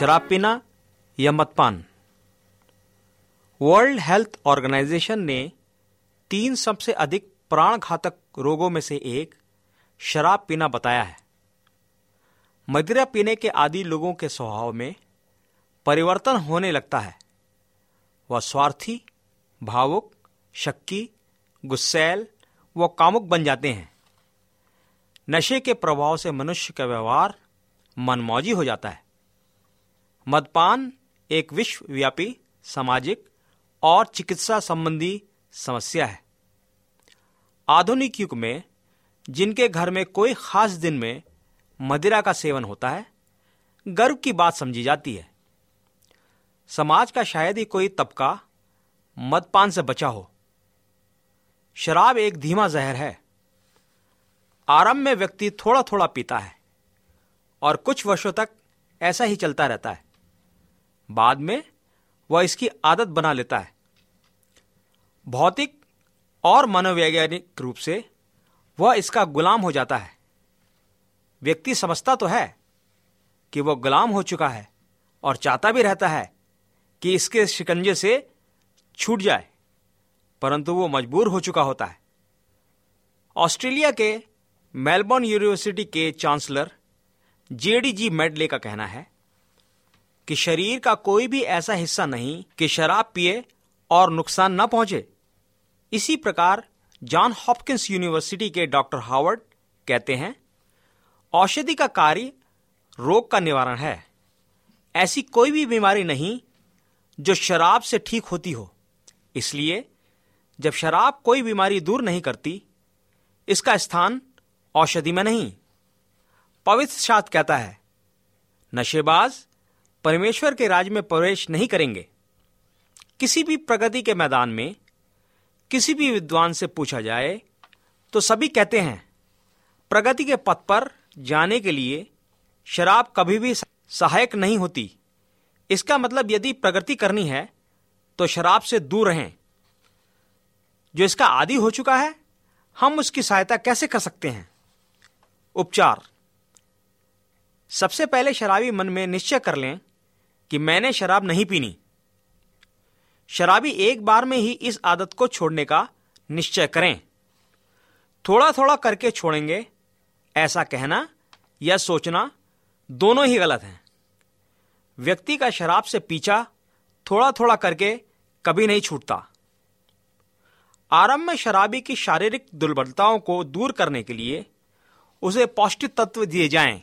शराब पीना या मदपान वर्ल्ड हेल्थ ऑर्गेनाइजेशन ने तीन सबसे अधिक प्राण घातक रोगों में से एक शराब पीना बताया है। मदिरा पीने के आदि लोगों के स्वभाव में परिवर्तन होने लगता है। वह स्वार्थी, भावुक, शक्की, गुस्सैल व कामुक बन जाते हैं। नशे के प्रभाव से मनुष्य का व्यवहार मनमौजी हो जाता है। मदपान एक विश्वव्यापी, सामाजिक और चिकित्सा संबंधी समस्या है। आधुनिक युग में जिनके घर में कोई खास दिन में मदिरा का सेवन होता है, गर्व की बात समझी जाती है। समाज का शायद ही कोई तबका मदपान से बचा हो। शराब एक धीमा जहर है। आरंभ में व्यक्ति थोड़ा थोड़ा पीता है और कुछ वर्षों तक ऐसा ही चलता रहता है। बाद में वह इसकी आदत बना लेता है। भौतिक और मनोवैज्ञानिक रूप से वह इसका गुलाम हो जाता है। व्यक्ति समझता तो है कि वह गुलाम हो चुका है और चाहता भी रहता है कि इसके शिकंजे से छूट जाए, परंतु वो मजबूर हो चुका होता है। ऑस्ट्रेलिया के मेलबर्न यूनिवर्सिटी के chancellor J D G Medley का कहना है कि शरीर का कोई भी ऐसा हिस्सा नहीं कि शराब पिए और नुकसान न पहुँचे। इसी प्रकार, जॉन हॉपकिंस यूनिवर्सिटी के डॉक्टर हावर्ड कहते हैं, औषधि का कार्य रोग का निवारण है। ऐसी कोई भी बीमारी नहीं जो शराब से ठीक होती हो। इसलिए, जब शराब कोई बीमारी दूर नहीं करती, इसका स्थान औषधि में नहीं। पवित्र शास्त्र कहता है, नशेबाज परमेश्वर के राज में प्रवेश नहीं करेंगे। किसी भी प्रगति के मैदान में किसी भी विद्वान से पूछा जाए तो सभी कहते हैं, प्रगति के पथ पर जाने के लिए शराब कभी भी सहायक नहीं होती। इसका मतलब यदि प्रगति करनी है तो शराब से दूर रहें। जो इसका आदि हो चुका है, हम उसकी सहायता कैसे कर सकते हैं? उपचार। सबसे पहले शराबी मन में निश्चय कर लें कि मैंने शराब नहीं पीनी। शराबी एक बार में ही इस आदत को छोड़ने का निश्चय करें। थोड़ा थोड़ा करके छोड़ेंगे, ऐसा कहना या सोचना दोनों ही गलत हैं। व्यक्ति का शराब से पीछा थोड़ा थोड़ा करके कभी नहीं छूटता। आरंभ में शराबी की शारीरिक दुर्बलताओं को दूर करने के लिए उसे पौष्टिक तत्व दिए जाएँ।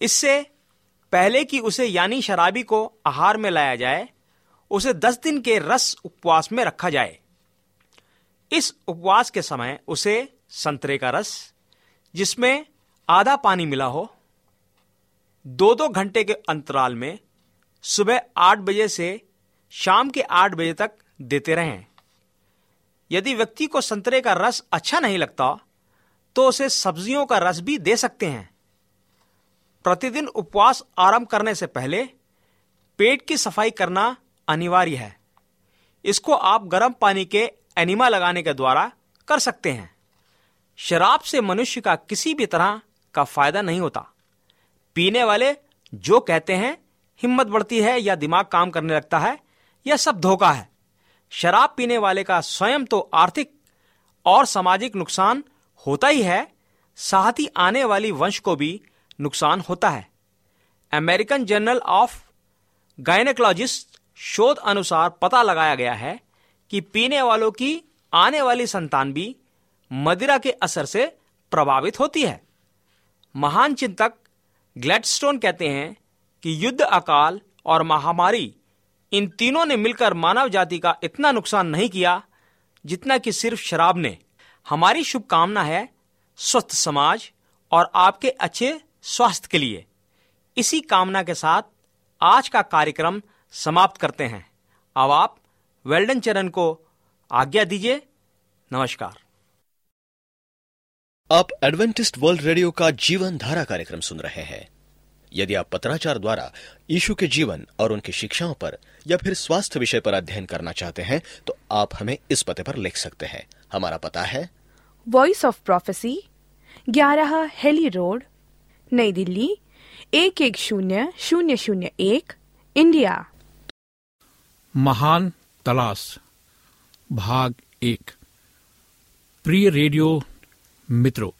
इससे पहले कि उसे यानी शराबी को आहार में लाया जाए, उसे दस दिन के रस उपवास में रखा जाए। इस उपवास के समय उसे संतरे का रस, जिसमें आधा पानी मिला हो दो दो घंटे के अंतराल में सुबह आठ बजे से शाम के आठ बजे तक देते रहें। यदि व्यक्ति को संतरे का रस अच्छा नहीं लगता तो उसे सब्जियों का रस भी दे सकते हैं। प्रतिदिन उपवास आरंभ करने से पहले पेट की सफ़ाई करना अनिवार्य है। इसको आप गर्म पानी के एनिमा लगाने के द्वारा कर सकते हैं। शराब से मनुष्य का किसी भी तरह का फ़ायदा नहीं होता। पीने वाले जो कहते हैं, हिम्मत बढ़ती है या दिमाग काम करने लगता है, यह सब धोखा है। शराब पीने वाले का स्वयं तो आर्थिक और सामाजिक नुकसान होता ही है। साथ ही आने वाली वंश को भी नुकसान होता है। अमेरिकन जर्नल ऑफ़ गायनेकोलॉजिस्ट शोध अनुसार पता लगाया गया है कि पीने वालों की आने वाली संतान भी मदिरा के असर से प्रभावित होती है। महान चिंतक ग्लेडस्टोन कहते हैं कि युद्ध अकाल और महामारी इन तीनों ने मिलकर मानव जाति का इतना नुकसान नहीं किया जितना कि सिर्फ़ शराब ने। हमारी शुभकामना है स्वस्थ समाज और आपके अच्छे स्वास्थ्य के लिए। इसी कामना के साथ आज का कार्यक्रम समाप्त करते हैं। अब आप वेल्डन चरण को आज्ञा दीजिए। नमस्कार। आप एडवेंटिस्ट वर्ल्ड रेडियो का जीवन धारा कार्यक्रम सुन रहे हैं। यदि आप पत्राचार द्वारा यीशु के जीवन और उनकी शिक्षाओं पर या फिर स्वास्थ्य विषय पर अध्ययन करना चाहते हैं तो आप हमें इस पते पर लिख सकते हैं। हमारा पता है वॉइस ऑफ़ प्रोफेसी ग्यारह हेली रोड नई दिल्ली, एक एक शून्य शून्य शून्य एक, इंडिया। महान तलाश, भाग एक। प्रिय रेडियो मित्रों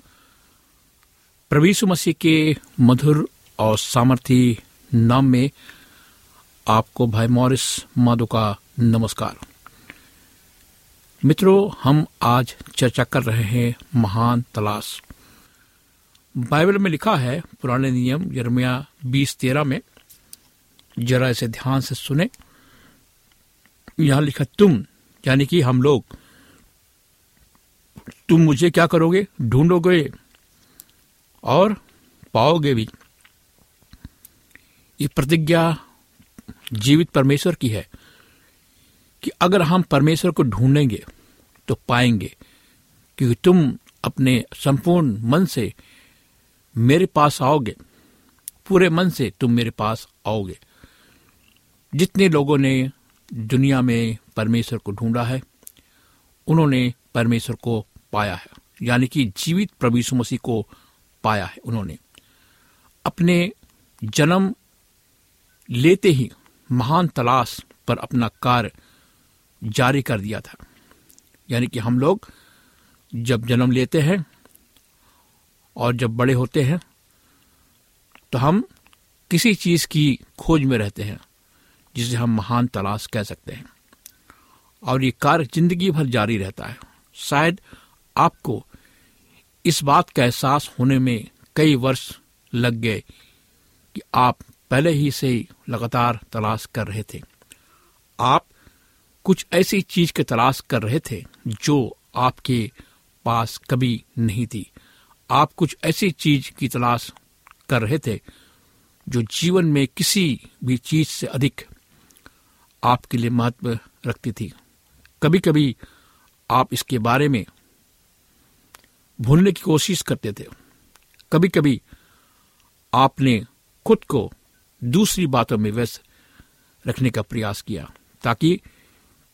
प्रवीषु मसीह के मधुर और सामर्थी नाम में आपको भाई मॉरिस माधो का नमस्कार। मित्रों, हम आज चर्चा कर रहे हैं महान तलाश बाइबल में लिखा है, पुराने नियम यरमिया बीस तेरह में, जरा इसे ध्यान से सुने। यहाँ लिखा, तुम, यानी कि हम लोग, तुम मुझे क्या करोगे? ढूंढोगे और पाओगे भी। ये प्रतिज्ञा जीवित परमेश्वर की है कि अगर हम परमेश्वर को ढूंढेंगे तो पाएँगे, क्योंकि तुम अपने संपूर्ण मन से मेरे पास आओगे, पूरे मन से तुम मेरे पास आओगे। जितने लोगों ने दुनिया में परमेश्वर को ढूंढा है, उन्होंने परमेश्वर को पाया है, यानी कि जीवित प्रभु मसीह को पाया है उन्होंने। अपने जन्म लेते ही महान तलाश पर अपना कार्य जारी कर दिया था। यानी कि हम लोग जब जन्म लेते हैं और जब बड़े होते हैं तो हम किसी चीज़ की खोज में रहते हैं, जिसे हम महान तलाश कह सकते हैं। और ये कार्य ज़िंदगी भर जारी रहता है। शायद आपको इस बात का एहसास होने में कई वर्ष लग गए कि आप पहले ही से लगातार तलाश कर रहे थे। आप कुछ ऐसी चीज़ की तलाश कर रहे थे, जो आपके पास कभी नहीं थी। आप कुछ ऐसी चीज़ की तलाश कर रहे थे जो जीवन में किसी भी चीज़ से अधिक आपके लिए महत्व रखती थी। कभी कभी आप इसके बारे में भूलने की कोशिश करते थे। कभी कभी आपने खुद को दूसरी बातों में व्यस्त रखने का प्रयास किया ताकि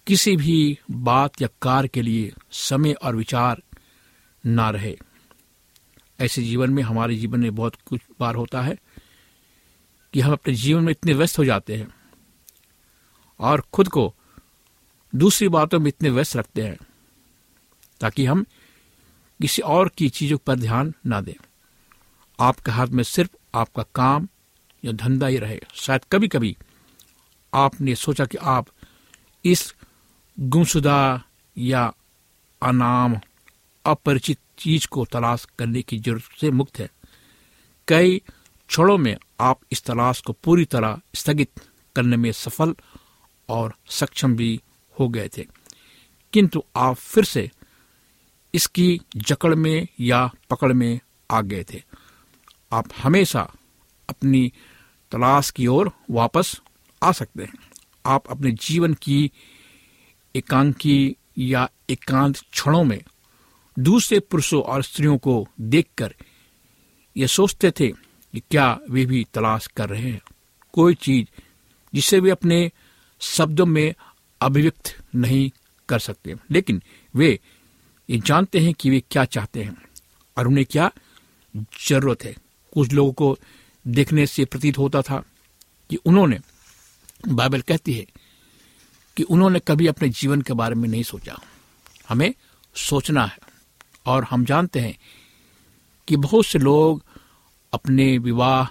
किसी भी बात या कार्य के लिए समय और विचार ना रहे। ऐसे जीवन में हमारे जीवन में बहुत कुछ बार होता है कि हम अपने जीवन में इतने व्यस्त हो जाते हैं और खुद को दूसरी बातों में इतने व्यस्त रखते हैं ताकि हम किसी और की चीज़ों पर ध्यान ना दें। आपके हाथ में सिर्फ़ आपका काम या धंधा ही रहे। शायद कभी कभी आपने सोचा कि आप इस गुमशुदा या अनाम, अपरिचित चीज़ को तलाश करने की ज़रूरत से मुक्त है। कई क्षणों में आप इस तलाश को पूरी तरह स्थगित करने में सफल और सक्षम भी हो गए थे। किंतु आप फिर से इसकी जकड़ में या पकड़ में आ गए थे। आप हमेशा अपनी तलाश की ओर वापस आ सकते हैं। आप अपने जीवन की एकांकी या एकांत क्षणों में दूसरे पुरुषों और स्त्रियों को देखकर ये सोचते थे कि क्या वे भी तलाश कर रहे हैं। कोई चीज़ जिसे वे अपने शब्दों में अभिव्यक्त नहीं कर सकते। लेकिन वे ये जानते हैं कि वे क्या चाहते हैं और उन्हें क्या ज़रूरत है। कुछ लोगों को देखने से प्रतीत होता था कि उन्होंने, बाइबल कहती है कि उन्होंने कभी अपने जीवन के बारे में नहीं सोचा। हमें सोचना है। और हम जानते हैं कि बहुत से लोग अपने विवाह,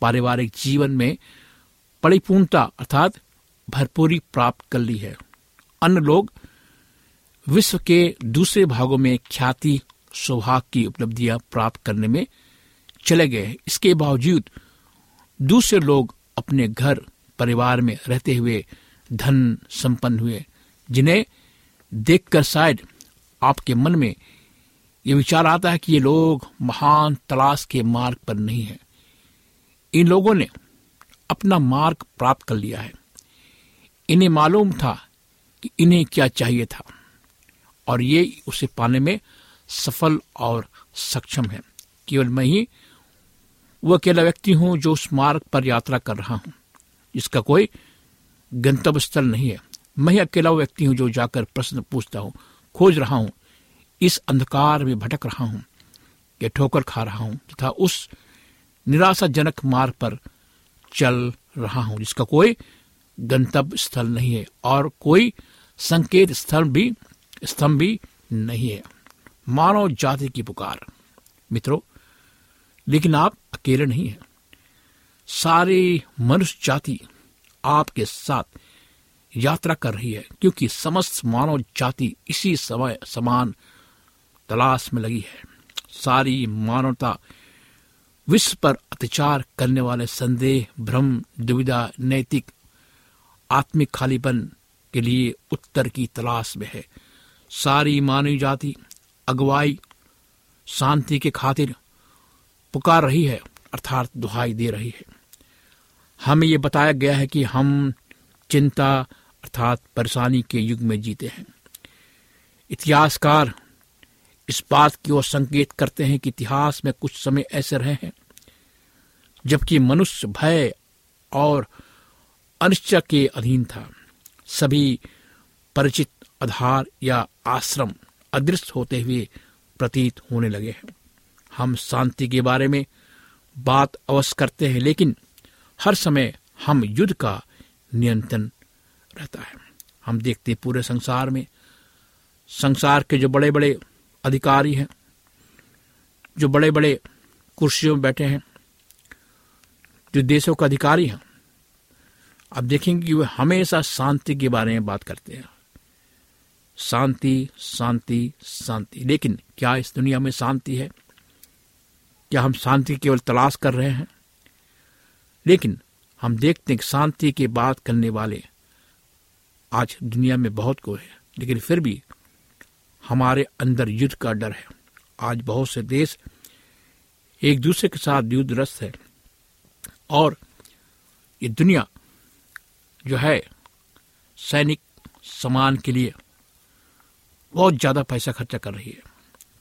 पारिवारिक जीवन में परिपूर्णता अर्थात भरपूरी प्राप्त कर ली है। अन्य लोग विश्व के दूसरे भागों में ख्याति, सौभाग्य की उपलब्धियाँ प्राप्त करने में चले गए इसके बावजूद दूसरे लोग अपने घर, परिवार में रहते हुए धन संपन्न हुए, जिन्हें देखकर शायद आपके मन में ये विचार आता है कि ये लोग महान तलाश के मार्ग पर नहीं है। इन लोगों ने अपना मार्ग प्राप्त कर लिया है। इन्हें मालूम था कि इन्हें क्या चाहिए था और ये उसे पाने में सफल और सक्षम है। केवल मैं ही, वो अकेला व्यक्ति हूँ जो उस मार्ग पर यात्रा कर रहा हूँ, जिसका कोई गंतव्य स्थल नहीं है। मैं ही अकेला व्यक्ति हूँ जो जाकर प्रश्न पूछता हूँ, खोज रहा हूँ इस अंधकार में भटक रहा हूँ, या ठोकर खा रहा हूँ, तथा उस निराशाजनक मार्ग पर चल रहा हूँ, जिसका कोई गंतव्य स्थल नहीं है, और कोई संकेत स्थल भी, स्तंभ भी नहीं है। मानव जाति की पुकार। मित्रों, लेकिन आप अकेले नहीं हैं। सारी मनुष्य जाति आपके साथ यात्रा कर रही है, क्योंकि समस्त मानव जाति इसी समय समान तलाश में लगी है। सारी मानवता विश्व पर अत्याचार करने वाले संदेह, भ्रम, दुविधा, नैतिक, आत्मिक खालीपन के लिए उत्तर की तलाश में है। सारी मानव जाति अगुवाई, शांति के खातिर पुकार रही है, अर्थात दुहाई दे रही है। हमें ये बताया गया है कि हम चिंता, अर्थात परेशानी के युग में जीते हैं। इतिहासकार इस बात की ओर संकेत करते हैं कि इतिहास में कुछ समय ऐसे रहे हैं, जबकि मनुष्य भय और अनिश्चय के अधीन था। सभी परिचित आधार या आश्रम अदृश्य होते हुए प्रतीत होने लगे हैं। हम शांति के बारे में बात अवश्य करते हैं, लेकिन हर समय हम युद्ध का नियंत्रण रहता है। हम देखते पूरे संसार में। संसार के जो बड़े बड़े अधिकारी हैं, जो बड़े बड़े कुर्सियों में बैठे हैं, जो देशों का अधिकारी हैं। आप देखेंगे कि वे हमेशा शांति के बारे में बात करते हैं। शांति शांति शांति। लेकिन क्या इस दुनिया में शांति है? क्या हम शांति केवल तलाश कर रहे हैं? लेकिन हम देखते हैं कि शांति की बात करने वाले आज दुनिया में बहुत को है। लेकिन फिर भी हमारे अंदर युद्ध का डर है। आज बहुत से देश एक दूसरे के साथ युद्धग्रस्त है। और ये दुनिया जो है सैनिक सामान के लिए बहुत ज़्यादा पैसा खर्चा कर रही है।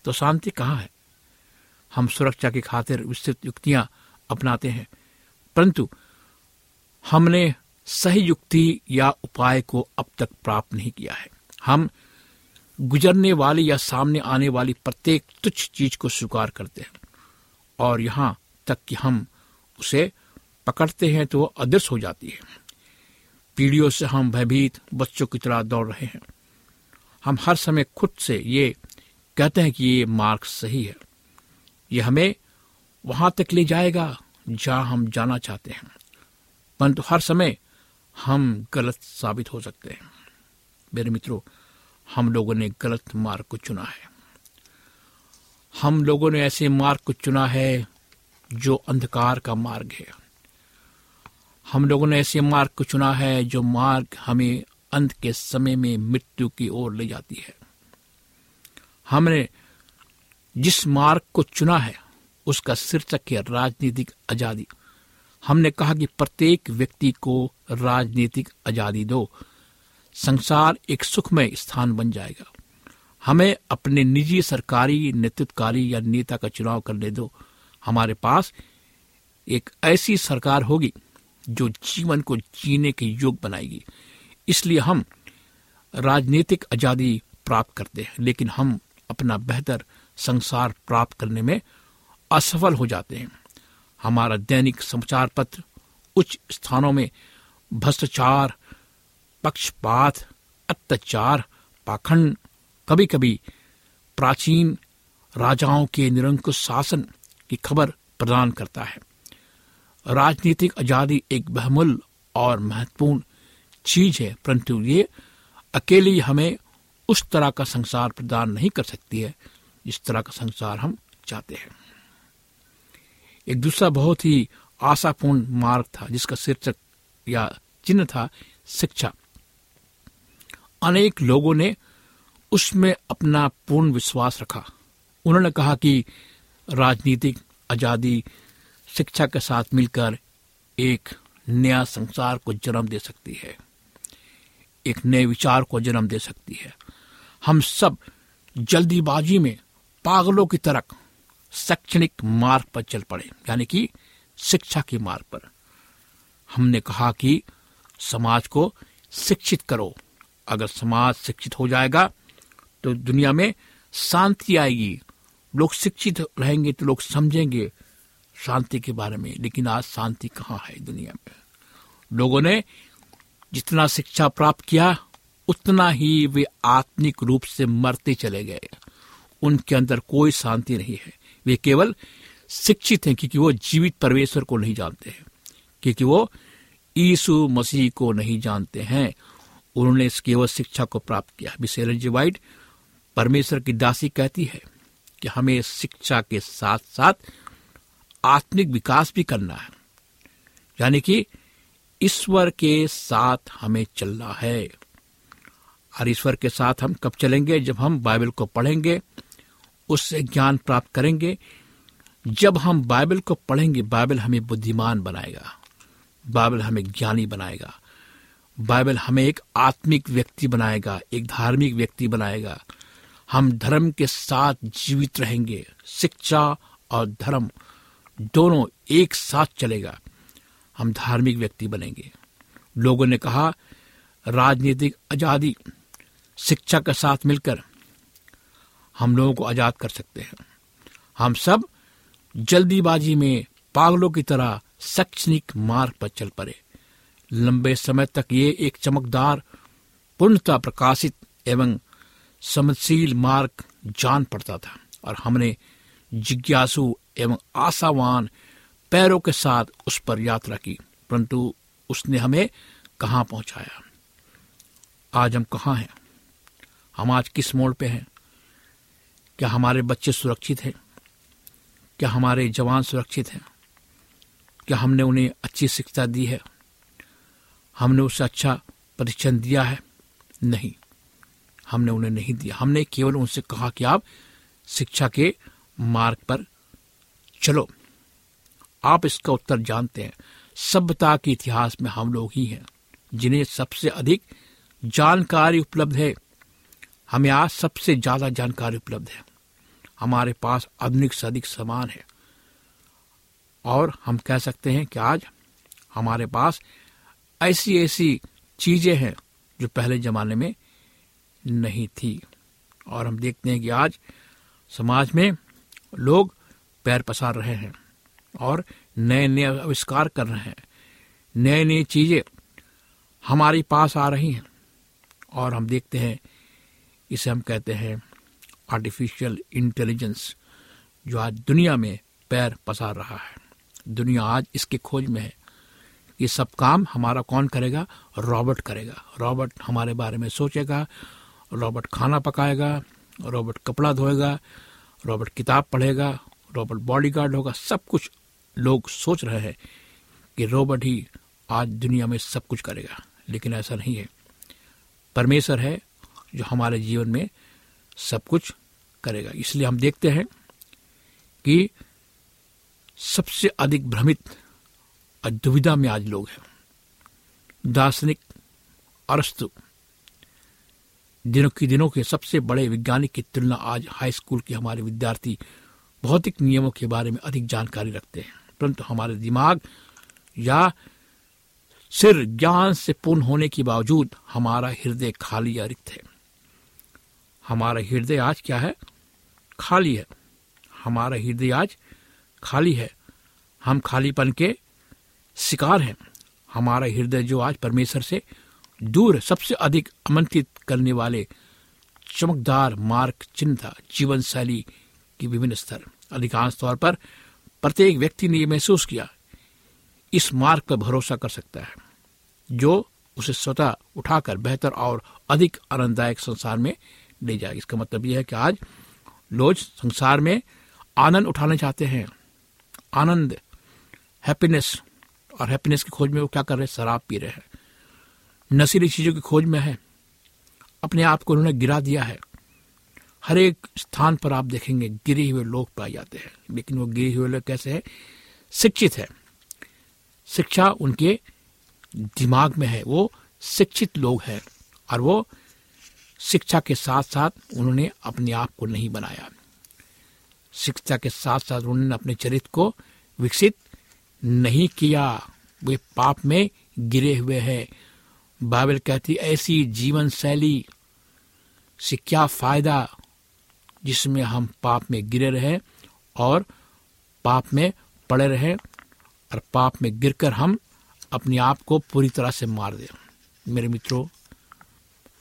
तो शांति कहाँ है? हम सुरक्षा की खातिर विस्तृत युक्तियाँ अपनाते हैं। परंतु हमने सही युक्ति या उपाय को अब तक प्राप्त नहीं किया है। हम गुजरने वाली या सामने आने वाली प्रत्येक तुच्छ चीज़ को स्वीकार करते हैं और यहाँ तक कि हम उसे पकड़ते हैं तो वो अदृश्य हो जाती है। पीढ़ियों से हम भयभीत बच्चों की तरह दौड़ रहे हैं। हम हर समय खुद से ये कहते हैं कि ये मार्ग सही है। ये हमें वहाँ तक ले जाएगा जहाँ हम जाना चाहते हैं। परंतु हर समय हम गलत साबित हो सकते हैं। मेरे मित्रों हम लोगों ने गलत मार्ग को चुना है। हम लोगों ने ऐसे मार्ग को चुना है जो अंधकार का मार्ग है। हम लोगों ने ऐसे मार्ग को चुना है जो मार्ग हमें अंत के समय में मृत्यु की ओर ले जाती है। हमने जिस मार्ग को चुना है, उसका शीर्षक है राजनीतिक आज़ादी। हमने कहा कि प्रत्येक व्यक्ति को राजनीतिक आज़ादी दो। संसार एक सुखमय स्थान बन जाएगा। हमें अपने निजी सरकारी, नेतृत्वकारी या नेता का चुनाव करने दो। हमारे पास एक ऐसी सरकार होगी जो जीवन को जीने के योग बनाएगी। इसलिए हम राजनीतिक आज़ादी प्राप्त करते हैं, लेकिन हम अपना बेहतर संसार प्राप्त करने में असफल हो जाते हैं। हमारा दैनिक समाचार पत्र उच्च स्थानों में भ्रष्टाचार पक्षपात, अत्याचार, पाखंड कभी कभी प्राचीन राजाओं के निरंकुश शासन की खबर प्रदान करता है। राजनीतिक आज़ादी एक बहुमूल्य और महत्वपूर्ण चीज़ है, परंतु ये अकेली हमें उस तरह का संसार प्रदान नहीं कर सकती है, जिस तरह का संसार हम चाहते हैं। एक दूसरा बहुत ही आशापूर्ण मार्ग था, जिसका शीर्षक या चिन्ह था शिक्षा। अनेक लोगों ने उसमें अपना पूर्ण विश्वास रखा। उन्होंने कहा कि राजनीतिक आज़ादी, शिक्षा के साथ मिलकर एक नया संसार को जन्म दे सकती है। एक नए विचार को जन्म दे सकती है। हम सब जल्दीबाजी में पागलों की तरह शैक्षणिक मार्ग पर चल पड़े, यानी कि शिक्षा के मार्ग पर। हमने कहा कि समाज को शिक्षित करो अगर समाज शिक्षित हो जाएगा तो दुनिया में शांति आएगी। लोग शिक्षित रहेंगे तो लोग समझेंगे शांति के बारे में, लेकिन आज शांति कहाँ है दुनिया में? लोगों ने जितना शिक्षा प्राप्त किया, उतना ही वे आत्मिक रूप से मरते चले गए। उनके अंदर कोई शांति नहीं है। वे केवल शिक्षित हैं, क्योंकि वो जीवित परमेश्वर को नहीं जानते हैं, क्योंकि वो यीशु मसीह को नहीं जानते हैं। उन्होंने इस केवल शिक्षा को प्राप्त किया। मिस एलन जी वाइट, परमेश्वर की दासी कहती है कि हमें शिक्षा के साथ साथ आत्मिक विकास भी करना है। यानी कि ईश्वर के साथ हमें चलना है। और ईश्वर के साथ हम कब चलेंगे? जब हम बाइबल को पढ़ेंगे, उससे ज्ञान प्राप्त करेंगे। जब हम बाइबल को पढ़ेंगे, बाइबल हमें बुद्धिमान बनाएगा। बाइबल हमें ज्ञानी बनाएगा। बाइबल हमें एक आत्मिक व्यक्ति बनाएगा, एक धार्मिक व्यक्ति बनाएगा। हम धर्म के साथ जीवित रहेंगे, शिक्षा और धर्म दोनों एक साथ चलेगा। हम धार्मिक व्यक्ति बनेंगे। लोगों ने कहा, राजनीतिक आज़ादी, शिक्षा के साथ मिलकर हम लोगों को आज़ाद कर सकते हैं। हम सब जल्दीबाजी में पागलों की तरह शैक्षणिक मार्ग पर चल पड़े। लंबे समय तक ये एक चमकदार, पूर्णता प्रकाशित एवं समझशील मार्ग जान पड़ता था और हमने जिज्ञासु एवं आशावान पैरों के साथ उस पर यात्रा की, परंतु उसने हमें कहाँ पहुँचाया? आज हम कहाँ हैं? हम आज किस मोड़ पे हैं? क्या हमारे बच्चे सुरक्षित हैं? क्या हमारे जवान सुरक्षित हैं? क्या हमने उन्हें अच्छी शिक्षा दी है? हमने उसे अच्छा परीक्षण दिया है? नहीं। हमने उन्हें नहीं दिया। हमने केवल उनसे कहा कि आप शिक्षा के मार्ग पर चलो। आप इसका उत्तर जानते हैं। सभ्यता के इतिहास में हम लोग ही हैं, जिन्हें सबसे अधिक जानकारी उपलब्ध है। हमें आज सबसे ज़्यादा जानकारी उपलब्ध है। हमारे पास आधुनिक से अधिक सामान है। और हम कह सकते हैं कि आज हमारे पास ऐसी ऐसी चीज़ें हैं जो पहले जमाने में नहीं थी। और हम देखते हैं कि आज समाज में लोग पैर पसार रहे हैं और नए नए आविष्कार कर रहे हैं। नए नए चीज़ें हमारे पास आ रही हैं। और हम देखते हैं, इसे हम कहते हैं आर्टिफिशियल इंटेलिजेंस जो आज दुनिया में पैर पसार रहा है। दुनिया आज इसके खोज में है। ये सब काम हमारा कौन करेगा? रॉबर्ट करेगा। रॉबर्ट हमारे बारे में सोचेगा, रॉबर्ट खाना पकाएगा, रॉबर्ट कपड़ा धोएगा, रॉबर्ट किताब पढ़ेगा, रॉबर्ट बॉडीगार्ड होगा, सब कुछ लोग सोच रहे हैं कि रॉबर्ट ही आज दुनिया में सब कुछ करेगा। लेकिन ऐसा नहीं है। परमेश्वर है जो हमारे जीवन में सब कुछ करेगा। इसलिए हम देखते हैं कि सबसे अधिक भ्रमित दुविधा में आज लोग हैं। दार्शनिक अरस्तु, दिनों की दिनों के सबसे बड़े वैज्ञानिक की तुलना आज हाई स्कूल के हमारे विद्यार्थी भौतिक नियमों के बारे में अधिक जानकारी रखते हैं। परंतु हमारे दिमाग या सिर ज्ञान से पूर्ण होने के बावजूद हमारा हृदय खाली या रिक्त है। हमारा हृदय आज क्या है? खाली है। हमारा हृदय आज खाली है। हम खालीपन के शिकार हैं। हमारा हृदय जो आज परमेश्वर से दूर, सबसे अधिक आमंत्रित करने वाले चमकदार मार्ग था जीवन शैली की विभिन्न स्तर। अधिकांश तौर पर प्रत्येक व्यक्ति ने यह महसूस किया, इस मार्ग पर भरोसा कर सकता है, जो उसे स्वतः उठाकर बेहतर और अधिक आनंददायक संसार में ले जाए। इसका मतलब यह है कि आज लोग संसार में आनंद उठाना चाहते हैं। आनंद हैप्पीनेस और हैप्पीनेस की खोज में वो क्या कर रहे हैं? शराब पी रहे हैं। नशीली चीज़ों की खोज में है। अपने आप को उन्होंने गिरा दिया है। हर एक स्थान पर आप देखेंगे, गिरे हुए लोग पाए जाते हैं। लेकिन वो गिरे हुए लोग कैसे है? शिक्षित है। शिक्षा उनके दिमाग में है। वो शिक्षित लोग हैं। और वो शिक्षा के साथ साथ उन्होंने अपने आप को नहीं बनाया। शिक्षा के साथ साथ उन्होंने अपने चरित्र को विकसित नहीं किया, वे पाप में गिरे हुए हैं। बाइबल कहती ऐसी जीवन शैली से क्या फ़ायदा जिसमें हम पाप में गिरे रहे और पाप में पड़े रहे और पाप में गिरकर हम अपने आप को पूरी तरह से मार दें। मेरे मित्रों,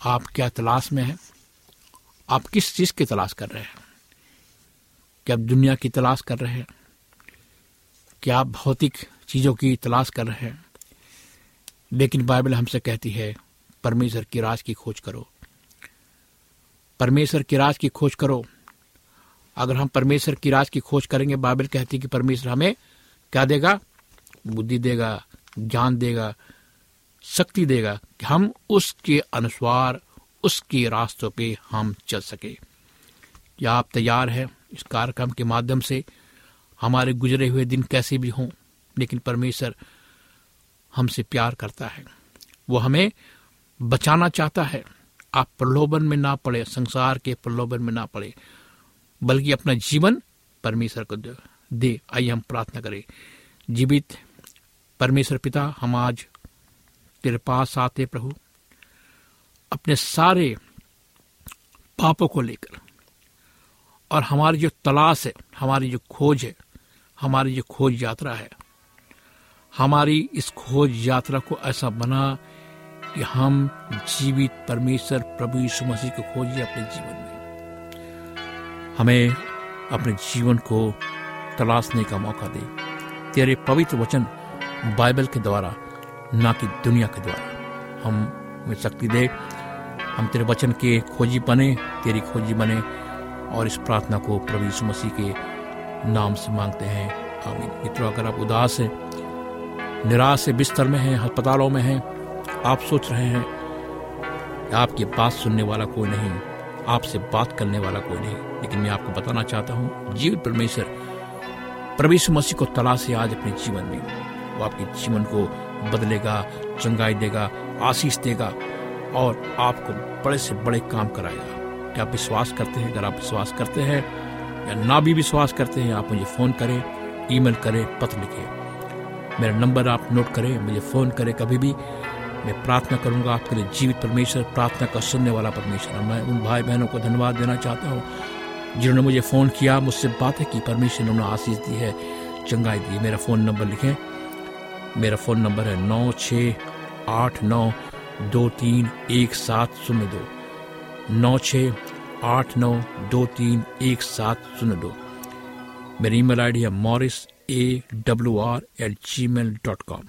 आप क्या तलाश में हैं? आप किस चीज़ की तलाश कर रहे हैं? क्या आप दुनिया की तलाश कर रहे हैं? क्या आप भौतिक चीज़ों की तलाश कर रहे हैं। लेकिन बाइबल हमसे कहती है, परमेश्वर की राज की खोज करो। परमेश्वर की राज की खोज करो। अगर हम परमेश्वर की राज की खोज करेंगे, बाइबल कहती है कि परमेश्वर हमें क्या देगा? बुद्धि देगा, ज्ञान देगा, शक्ति देगा कि हम उसके अनुसार, उसके रास्तों पे हम चल सके। क्या आप तैयार हैं इस कार्यक्रम के माध्यम से? हमारे गुजरे हुए दिन कैसे भी हों, लेकिन परमेश्वर हमसे प्यार करता है। वो हमें बचाना चाहता है। आप प्रलोभन में ना पड़े, संसार के प्रलोभन में ना पड़े, बल्कि अपना जीवन परमेश्वर को दे- आइए हम प्रार्थना करें। जीवित परमेश्वर पिता, हम आज तेरे पास आते प्रभु। अपने सारे पापों को लेकर और हमारी जो तलाश है, हमारी जो खोज है हमारी जो खोज यात्रा है। हमारी इस खोज यात्रा को ऐसा बना कि हम जीवित परमेश्वर प्रभु यीशु मसीह को खोजिए अपने जीवन में। हमें अपने जीवन को तलाशने का मौका दे। तेरे पवित्र वचन बाइबल के द्वारा, ना कि दुनिया के द्वारा। हम हमें शक्ति दे। हम तेरे वचन के खोजी बने, तेरी खोजी बने और इस प्रार्थना को प्रभु यीशु मसीह के नाम से मांगते हैं। आमीन। मित्रों, अगर आप उदास हैं, निराश से बिस्तर में हैं, अस्पतालों में हैं, आप सोच रहे हैं, आपकी बात सुनने वाला कोई नहीं, आपसे बात करने वाला कोई नहीं, लेकिन मैं आपको बताना चाहता हूँ, जीवित परमेश्वर, प्रभु यीशु मसीह को तलाश आज अपने जीवन में। वो आपके जीवन को बदलेगा, चंगाई देगा, आशीष देगा और आपको बड़े से बड़े काम कराएगा। क्या आप विश्वास करते हैं? अगर आप विश्वास करते हैं या ना भी विश्वास करते हैं, आप मुझे फ़ोन करें, ईमेल करें, पत्र लिखें। मेरा नंबर आप नोट करें, मुझे फ़ोन करें कभी भी। मैं प्रार्थना करूँगा आपके लिए जीवित परमेश्वर, प्रार्थना का सुनने वाला परमेश्वर। मैं उन भाई बहनों को धन्यवाद देना चाहता हूँ, जिन्होंने मुझे फ़ोन किया, मुझसे बातें की परमेश्वर ने उन्हें आशीष दी है, चंगाई दी मेरा फ़ोन नंबर लिखें। मेरा फ़ोन नंबर है नौ छः आठ नौ दो तीन एक सात शून्य दो। नौ छः आठ नौ दो तीन एक सात शून्य दो मेरी ईमेल आईडी है Morris A W R at Gmail dot com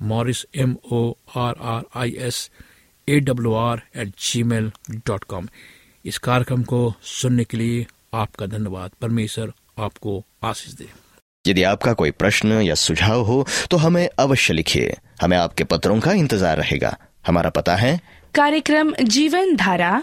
Morris M O R R I S A W R at Gmail dot com इस कार्यक्रम को सुनने के लिए आपका धन्यवाद। परमेश्वर आपको आशीष दे। यदि आपका कोई प्रश्न या सुझाव हो तो हमें अवश्य लिखिए। हमें आपके पत्रों का इंतज़ार रहेगा। हमारा पता है कार्यक्रम Jeevan Dhara